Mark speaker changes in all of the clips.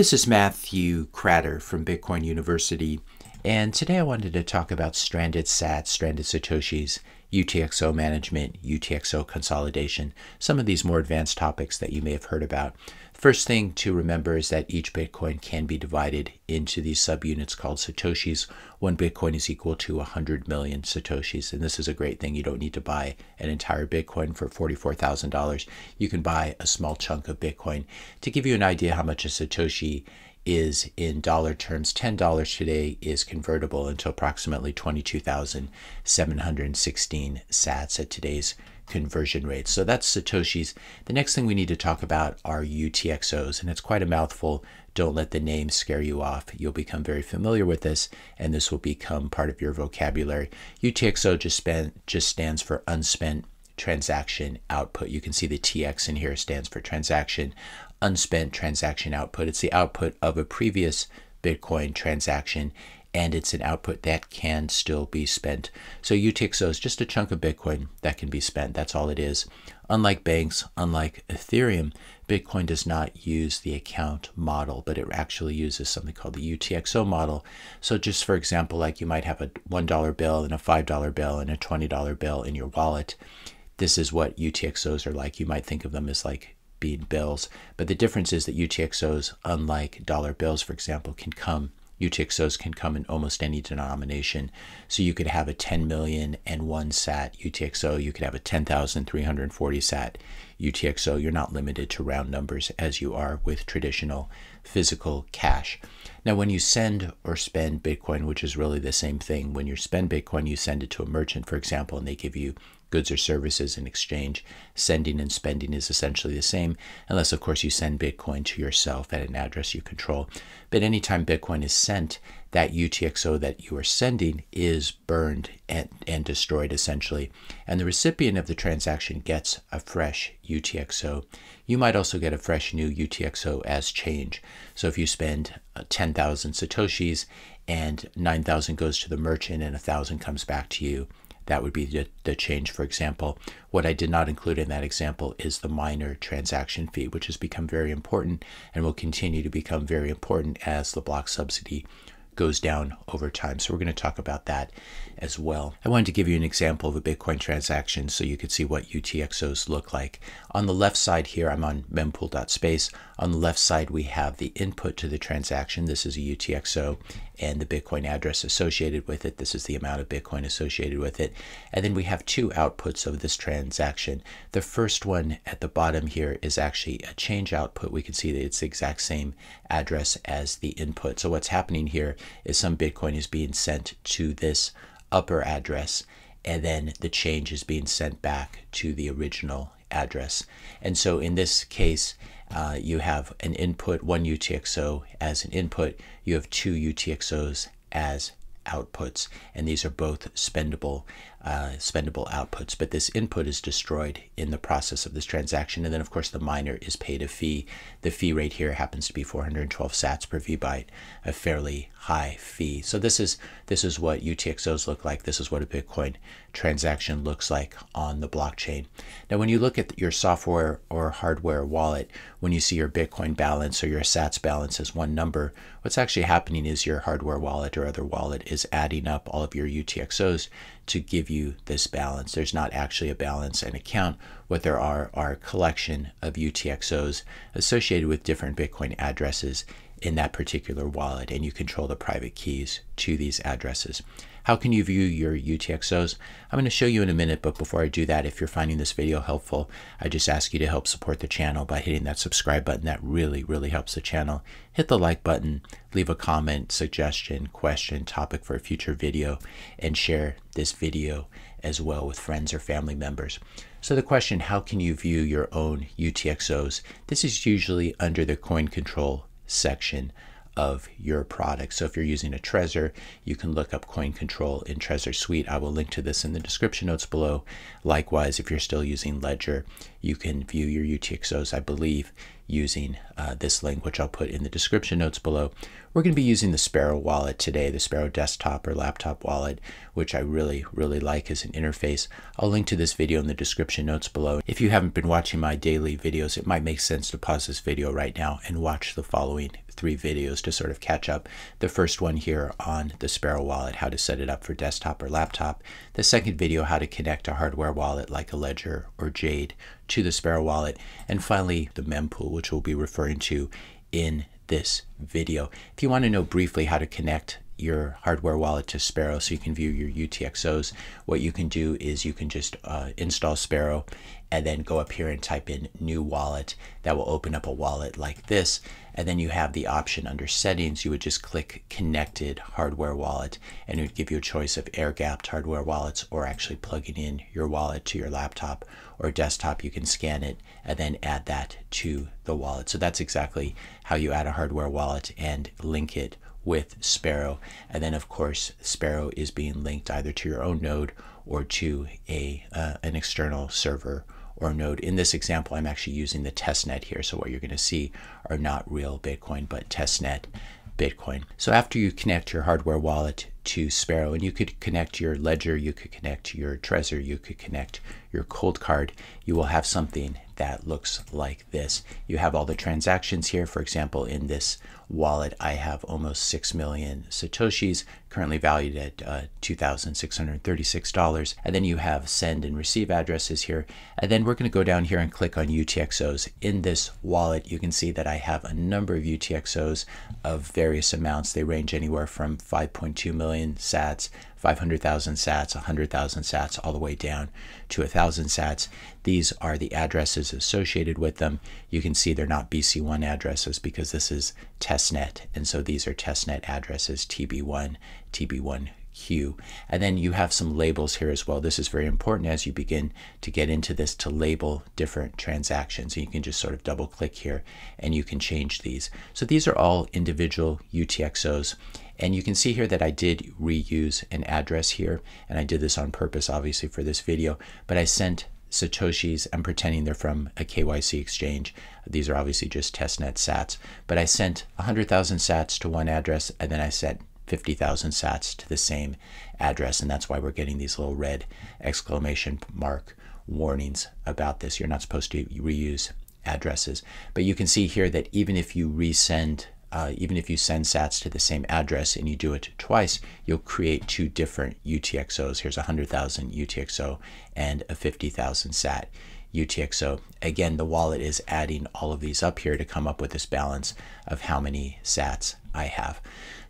Speaker 1: This is Matthew Kratter from Bitcoin University, and today I wanted to talk about stranded sats, stranded satoshis, UTXO management, UTXO consolidation, some of these more advanced topics that you may have heard about. First thing to remember is that each Bitcoin can be divided into these subunits called Satoshis. One Bitcoin is equal to 100 million Satoshis. And this is a great thing. You don't need to buy an entire Bitcoin for $44,000. You can buy a small chunk of Bitcoin. To give you an idea how much a Satoshi is in dollar terms, $10 today is convertible into approximately 22,716 sats at today's conversion rates. So that's Satoshis. The next thing we need to talk about are UTXOs, and it's quite a mouthful. Don't let the name scare you off. You'll become very familiar with this, and this will become part of your vocabulary. UTXO just, just stands for unspent transaction output. You can see the TX in here stands for transaction unspent transaction output. It's the output of a previous Bitcoin transaction and it's an output that can still be spent. So UTXO is just a chunk of Bitcoin that can be spent. That's all it is. Unlike banks, unlike Ethereum, Bitcoin does not use the account model, but it actually uses something called the UTXO model. So just for example, like you might have a $1 bill and a $5 bill and a $20 bill in your wallet. This is what UTXOs are like. You might think of them as like being bills. But the difference is that UTXOs, unlike dollar bills, for example, can come UTXOs can come in almost any denomination. So you could have a 10 million and one sat UTXO. You could have a 10,340 sat UTXO. You're not limited to round numbers as you are with traditional physical cash. Now, when you send or spend Bitcoin, which is really the same thing, when you spend Bitcoin, you send it to a merchant, for example, and they give you goods or services in exchange. Sending and spending is essentially the same, unless, of course, you send Bitcoin to yourself at an address you control. But anytime Bitcoin is sent, that UTXO that you are sending is burned and, and destroyed essentially. And the recipient of the transaction gets a fresh UTXO. You might also get a fresh new UTXO as change. So if you spend uh, 10,000 Satoshis and 9,000 goes to the merchant and 1,000 comes back to you, that would be the, the, change, for example. What I did not include in that example is the miner transaction fee, which has become very important and will continue to become very important as the block subsidy goes down over time. So we're going to talk about that as well. I wanted to give you an example of a Bitcoin transaction so you could see what UTXOs look like. On the left side here, I'm on mempool.space. On the left side, we have the input to the transaction. This is a UTXO and the Bitcoin address associated with it. This is the amount of Bitcoin associated with it. And then we have two outputs of this transaction. The first one at the bottom here is actually a change output. We can see that it's the exact same address as the input. So what's happening here is some Bitcoin is being sent to this upper address and then the change is being sent back to the original address. And so in this case, uh, you have an input, one UTXO as an input, you have two UTXOs as outputs, and these are both spendable uh, spendable outputs. But this input is destroyed in the process of this transaction, and then of course the miner is paid a fee. The fee rate here happens to be 412 Sats per VByte, a fairly high fee. So this is this is what UTXOs look like. This is what a Bitcoin transaction looks like on the blockchain. Now, when you look at your software or hardware wallet, when you see your Bitcoin balance or your Sats balance as one number, what's actually happening is your hardware wallet or other wallet is adding up all of your UTXOs to give you this balance. There's not actually a balance and account. What there are are a collection of UTXOs associated with different Bitcoin addresses in that particular wallet, and you control the private keys to these addresses. How can you view your UTXOs? I'm going to show you in a minute, but before I do that, if you're finding this video helpful, I just ask you to help support the channel by hitting that subscribe button. That really, really helps the channel. Hit the like button, leave a comment, suggestion, question, topic for a future video, and share this video as well with friends or family members. So the question, how can you view your own UTXOs? This is usually under the coin control section of your product. So if you're using a Trezor, you can look up Coin Control in Trezor Suite. I will link to this in the description notes below. Likewise, if you're still using Ledger, you can view your UTXOs, I believe, using uh, this link, which I'll put in the description notes below. We're going to be using the Sparrow wallet today, the Sparrow desktop or laptop wallet, which I really, really like as an interface. I'll link to this video in the description notes below. If you haven't been watching my daily videos, it might make sense to pause this video right now and watch the following three videos to sort of catch up. The first one here on the Sparrow wallet, how to set it up for desktop or laptop. The second video, how to connect a hardware wallet like a Ledger or Jade to the Sparrow wallet. And finally, the mempool, which we'll be referring to in this video. If you want to know briefly how to connect your hardware wallet to Sparrow so you can view your UTXOs, what you can do is you can just uh, install Sparrow and then go up here and type in new wallet. That will open up a wallet like this. And then you have the option under settings, you would just click connected hardware wallet and it would give you a choice of air gapped hardware wallets or actually plugging in your wallet to your laptop or desktop. You can scan it and then add that to the wallet. So that's exactly how you add a hardware wallet and link it with Sparrow. And then, of course, Sparrow is being linked either to your own node or to a uh, an external server or node. In this example, I'm actually using the testnet here. So what you're going to see are not real Bitcoin, but testnet Bitcoin. So after you connect your hardware wallet to Sparrow, and you could connect your Ledger, you could connect your Trezor, you could connect your Coldcard, you will have something that looks like this. You have all the transactions here. For example, in this wallet, I have almost 6 million Satoshis, currently valued at uh, $2,636. And then you have send and receive addresses here. And then we're going to go down here and click on UTXOs. In this wallet, you can see that I have a number of UTXOs of various amounts. They range anywhere from 5.2 million sats 500,000 sats, 100,000 sats, all the way down to 1,000 sats. These are the addresses associated with them. You can see they're not BC1 addresses because this is testnet. And so these are testnet addresses, TB1, TB1 Q. And then you have some labels here as well. This is very important as you begin to get into this to label different transactions. And you can just sort of double click here and you can change these. So these are all individual UTXOs. And you can see here that I did reuse an address here. And I did this on purpose, obviously, for this video. But I sent Satoshis. I'm pretending they're from a KYC exchange. These are obviously just testnet sats. But I sent 100,000 sats to one address, and then I sent 50,000 sats to the same address. And that's why we're getting these little red exclamation mark warnings about this. You're not supposed to reuse addresses. But you can see here that even if you resend, uh, even if you send sats to the same address and you do it twice, you'll create two different UTXOs. Here's a 100,000 UTXO and a 50,000 sat UTXO. Again, the wallet is adding all of these up here to come up with this balance of how many sats I have.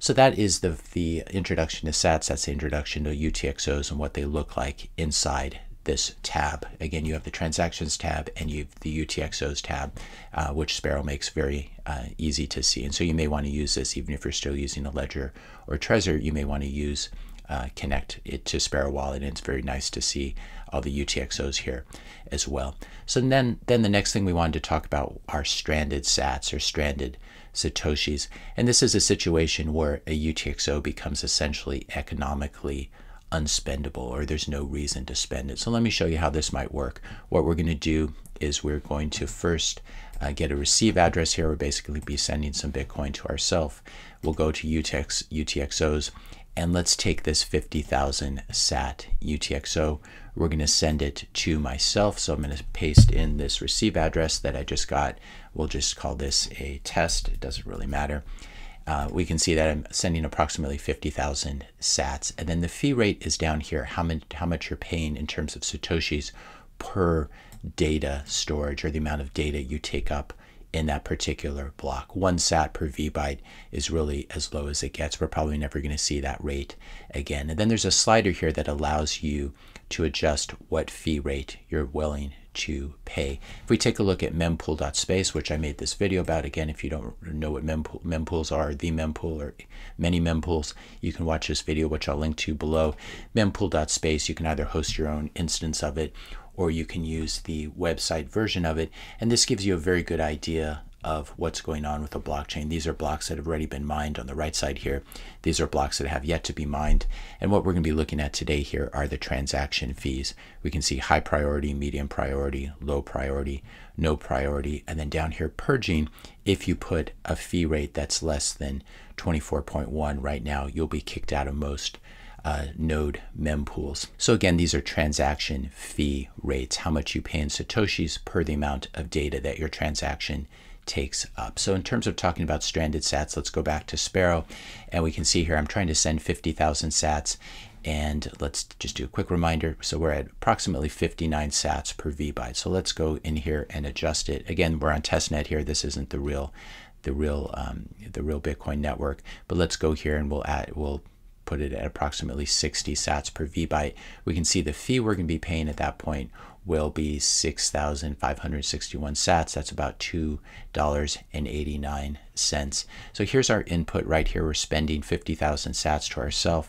Speaker 1: So that is the, the introduction to SATs. That's the introduction to UTXOs and what they look like inside this tab. Again, you have the transactions tab and you have the UTXOs tab, uh, which Sparrow makes very uh, easy to see. And so you may want to use this even if you're still using a Ledger or Trezor, you may want to use uh, connect it to Sparrow Wallet. And it's very nice to see all the UTXOs here as well. So then, then the next thing we wanted to talk about are stranded sats or stranded satoshis. And this is a situation where a UTXO becomes essentially economically unspendable or there's no reason to spend it. So let me show you how this might work. What we're going to do is we're going to first uh, get a receive address here. We'll basically be sending some Bitcoin to ourselves. We'll go to UTX, UTXOs and let's take this 50,000 sat UTXO. We're going to send it to myself. So I'm going to paste in this receive address that I just got. We'll just call this a test. It doesn't really matter. Uh, we can see that I'm sending approximately 50,000 sats. And then the fee rate is down here, how, much, how much you're paying in terms of Satoshis per data storage or the amount of data you take up in that particular block. One sat per vbyte is really as low as it gets. We're probably never going to see that rate again. And then there's a slider here that allows you to adjust what fee rate you're willing to pay. If we take a look at mempool.space, which I made this video about, again, if you don't know what mempool, mempools are, the mempool or many mempools, you can watch this video, which I'll link to below. Mempool.space, you can either host your own instance of it or you can use the website version of it. And this gives you a very good idea of what's going on with the blockchain. These are blocks that have already been mined on the right side here. These are blocks that have yet to be mined. And what we're going to be looking at today here are the transaction fees. We can see high priority, medium priority, low priority, no priority, and then down here purging, if you put a fee rate that's less than 24.1 right now, you'll be kicked out of most uh, node mempools. So again, these are transaction fee rates, how much you pay in Satoshis per the amount of data that your transaction takes up. So in terms of talking about stranded sats, let's go back to Sparrow and we can see here I'm trying to send 50,000 sats and let's just do a quick reminder. So we're at approximately 59 sats per vbyte. So let's go in here and adjust it. Again, we're on testnet here. This isn't the real the real um, the real Bitcoin network. But let's go here and we'll add we'll put it at approximately 60 sats per vbyte. We can see the fee we're going to be paying at that point will be 6,561 sats. That's about $2.89. So here's our input right here. We're spending 50,000 sats to ourselves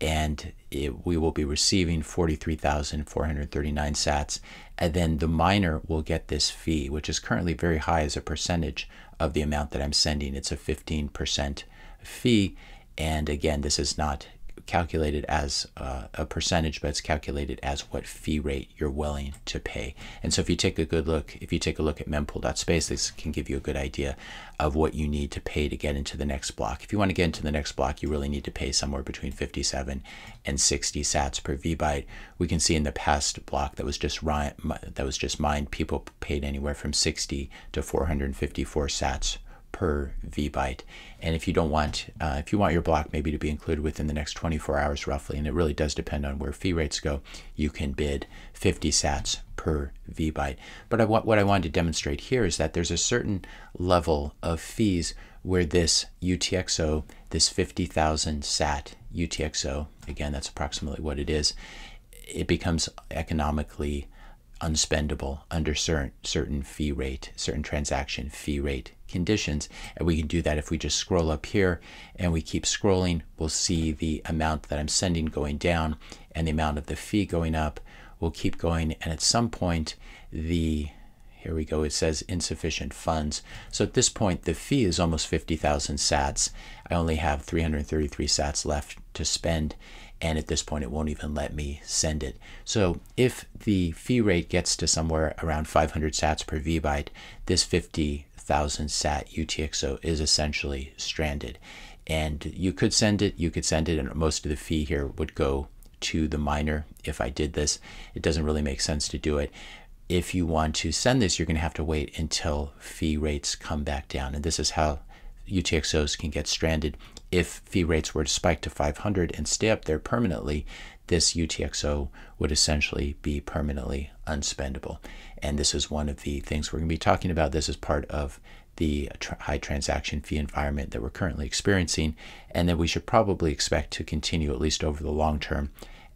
Speaker 1: and it, we will be receiving 43,439 sats. And then the miner will get this fee, which is currently very high as a percentage of the amount that I'm sending. It's a 15% fee. And again, this is not calculated as uh, a percentage, but it's calculated as what fee rate you're willing to pay. And so if you take a good look, if you take a look at mempool.space, this can give you a good idea of what you need to pay to get into the next block. If you want to get into the next block, you really need to pay somewhere between 57 and 60 sats per vbyte. We can see in the past block that was just that was just mined, people paid anywhere from 60 to 454 sats per vbyte. And if you don't want, uh, if you want your block maybe to be included within the next 24 hours roughly, and it really does depend on where fee rates go, you can bid 50 sats per vbyte. But I, what I wanted to demonstrate here is that there's a certain level of fees where this UTXO, this 50,000 sat UTXO, again, that's approximately what it is, it becomes economically unspendable under certain certain fee rate, certain transaction fee rate conditions. And we can do that if we just scroll up here and we keep scrolling, we'll see the amount that I'm sending going down and the amount of the fee going up We'll keep going. And at some point, the here we go, it says insufficient funds. So at this point, the fee is almost 50,000 sats. I only have 333 sats left to spend and at this point it won't even let me send it. So if the fee rate gets to somewhere around 500 sats per vbyte, this 50,000 sat UTXO is essentially stranded. And you could send it, you could send it, and most of the fee here would go to the miner if I did this. It doesn't really make sense to do it. If you want to send this, you're going to have to wait until fee rates come back down. And this is how UTXOs can get stranded if fee rates were to spike to 500 and stay up there permanently, this UTXO would essentially be permanently unspendable. And this is one of the things we're going to be talking about. This is part of the high transaction fee environment that we're currently experiencing, and that we should probably expect to continue at least over the long term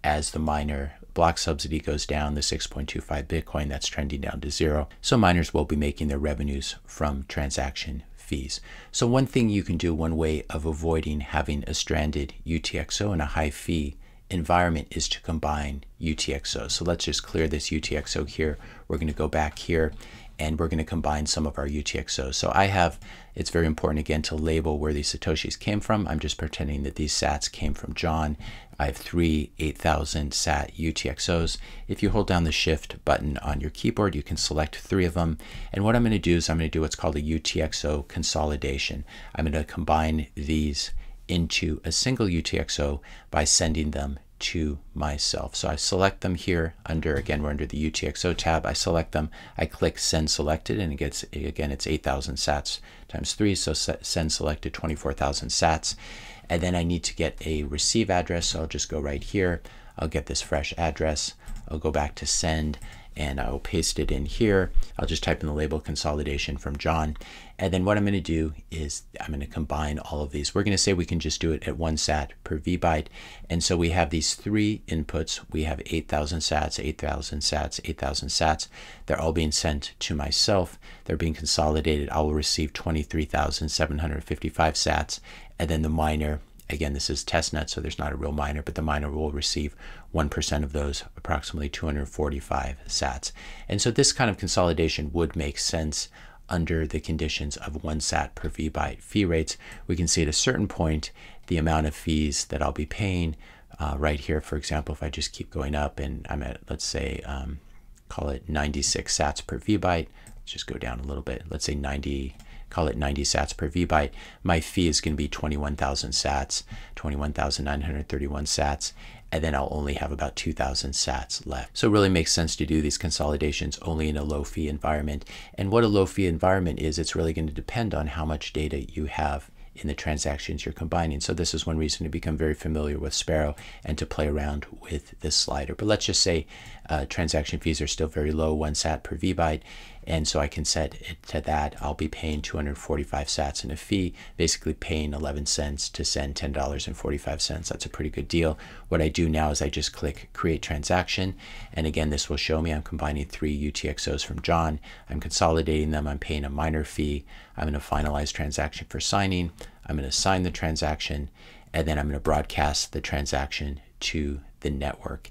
Speaker 1: as the miner block subsidy goes down, the 6.25 Bitcoin that's trending down to zero. So miners will be making their revenues from transaction fees. So one thing you can do, one way of avoiding having a stranded UTXO and a high fee environment is to combine UTXO. So let's just clear this UTXO here. We're going to go back here and we're going to combine some of our UTXOs. So I have, it's very important again to label where these Satoshis came from. I'm just pretending that these sats came from John. I have three 8000 sat UTXOs. If you hold down the shift button on your keyboard, you can select three of them. And what I'm going to do is I'm going to do what's called a UTXO consolidation. I'm going to combine these into a single UTXO by sending them to myself. So I select them here under, again, we're under the UTXO tab. I select them, I click send selected, and it gets, again, it's 8,000 sats times three. So send selected 24,000 sats. And then I need to get a receive address. So I'll just go right here. I'll get this fresh address. I'll go back to send and I'll paste it in here. I'll just type in the label consolidation from John. And then what I'm going to do is I'm going to combine all of these. We're going to say we can just do it at one sat per vbyte. And so we have these three inputs. We have 8,000 sats, 8,000 sats, 8,000 sats. They're all being sent to myself. They're being consolidated. I will receive 23,755 sats. And then the miner again, this is testnet, so there's not a real miner, but the miner will receive 1% of those, approximately 245 sats. And so this kind of consolidation would make sense under the conditions of one sat per vbyte fee rates. We can see at a certain point the amount of fees that I'll be paying. Uh, right here, for example, if I just keep going up and I'm at, let's say, um, call it 96 sats per vbyte. Let's just go down a little bit. Let's say 90, call it 90 sats per vbyte. My fee is going to be 21,000 sats, 21,931 sats and then I'll only have about 2,000 sats left. So it really makes sense to do these consolidations only in a low fee environment. And what a low fee environment is, it's really going to depend on how much data you have in the transactions you're combining. So this is one reason to become very familiar with Sparrow and to play around with this slider. But let's just say uh, transaction fees are still very low, one sat per vbyte. And so I can set it to that. I'll be paying 245 sats in a fee, basically paying 11 cents to send $10.45. That's a pretty good deal. What I do now is I just click create transaction. And again, this will show me I'm combining three UTXOs from John. I'm consolidating them. I'm paying a minor fee. I'm going to finalize transaction for signing. I'm going to sign the transaction. And then I'm going to broadcast the transaction to the network.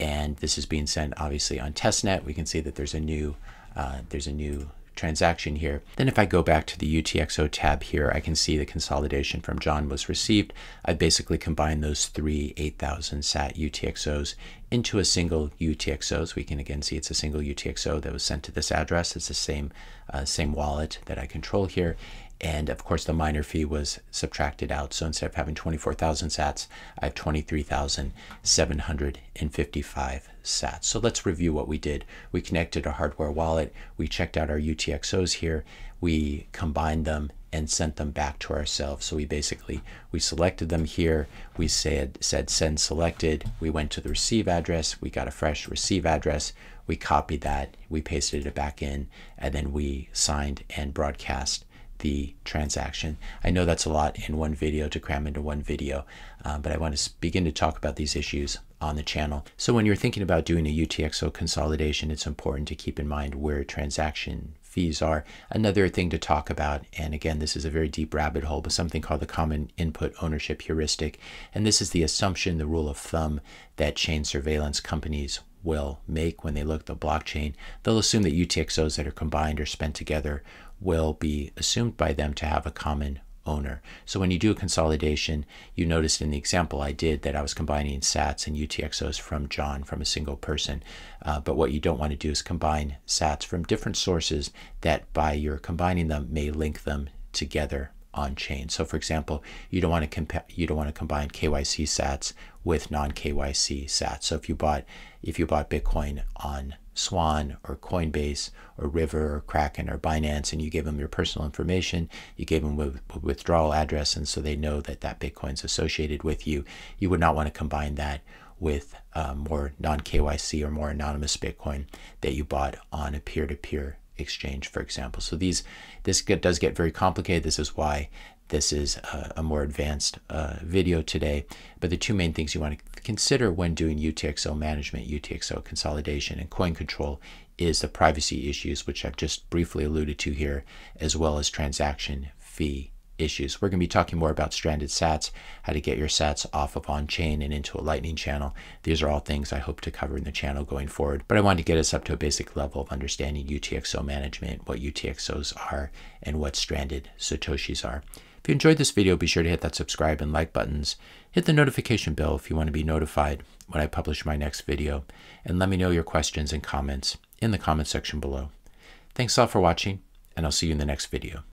Speaker 1: And this is being sent obviously on testnet. We can see that there's a new uh, there's a new transaction here. Then if I go back to the UTXO tab here, I can see the consolidation from John was received. I basically combined those three 8,000 SAT UTXOs into a single UTXO. So we can again see it's a single UTXO that was sent to this address. It's the same, uh, same wallet that I control here. And of course, the miner fee was subtracted out. So instead of having 24,000 sats, I have 23,755 So let's review what we did. We connected a hardware wallet. We checked out our UTXOs here. We combined them and sent them back to ourselves. So we basically, we selected them here. We said, said send selected. We went to the receive address. We got a fresh receive address. We copied that. We pasted it back in. And then we signed and broadcast the transaction. I know that's a lot in one video to cram into one video, uh, but I want to begin to talk about these issues on the channel. So when you're thinking about doing a UTXO consolidation, it's important to keep in mind where transaction fees are. Another thing to talk about, and again, this is a very deep rabbit hole, but something called the common input ownership heuristic. And this is the assumption, the rule of thumb that chain surveillance companies will make when they look at the blockchain. They'll assume that UTXOs that are combined or spent together will be assumed by them to have a common owner. So when you do a consolidation, you noticed in the example I did that I was combining sats and UTXOs from John from a single person. Uh, but what you don't want to do is combine sats from different sources that by your combining them may link them together on chain. So for example, you don't want to you don't want to combine KYC sats with non-KYC sats. So if you bought if you bought Bitcoin on Swan or Coinbase or River or Kraken or Binance and you give them your personal information, you gave them a withdrawal address, and so they know that that Bitcoin's associated with you, you would not want to combine that with uh, more non KYC or more anonymous Bitcoin that you bought on a peer to peer exchange, for example. So these this get, does get very complicated. This is why this is a, a more advanced uh, video today. But the two main things you want to consider when doing UTXO management, UTXO consolidation, and coin control is the privacy issues, which I've just briefly alluded to here, as well as transaction fee issues. We're going to be talking more about stranded sats, how to get your sats off of on-chain and into a lightning channel. These are all things I hope to cover in the channel going forward. But I wanted to get us up to a basic level of understanding UTXO management, what UTXOs are, and what stranded Satoshis are. If you enjoyed this video, be sure to hit that subscribe and like buttons. Hit the notification bell if you want to be notified when I publish my next video. And let me know your questions and comments in the comment section below. Thanks all for watching, and I'll see you in the next video.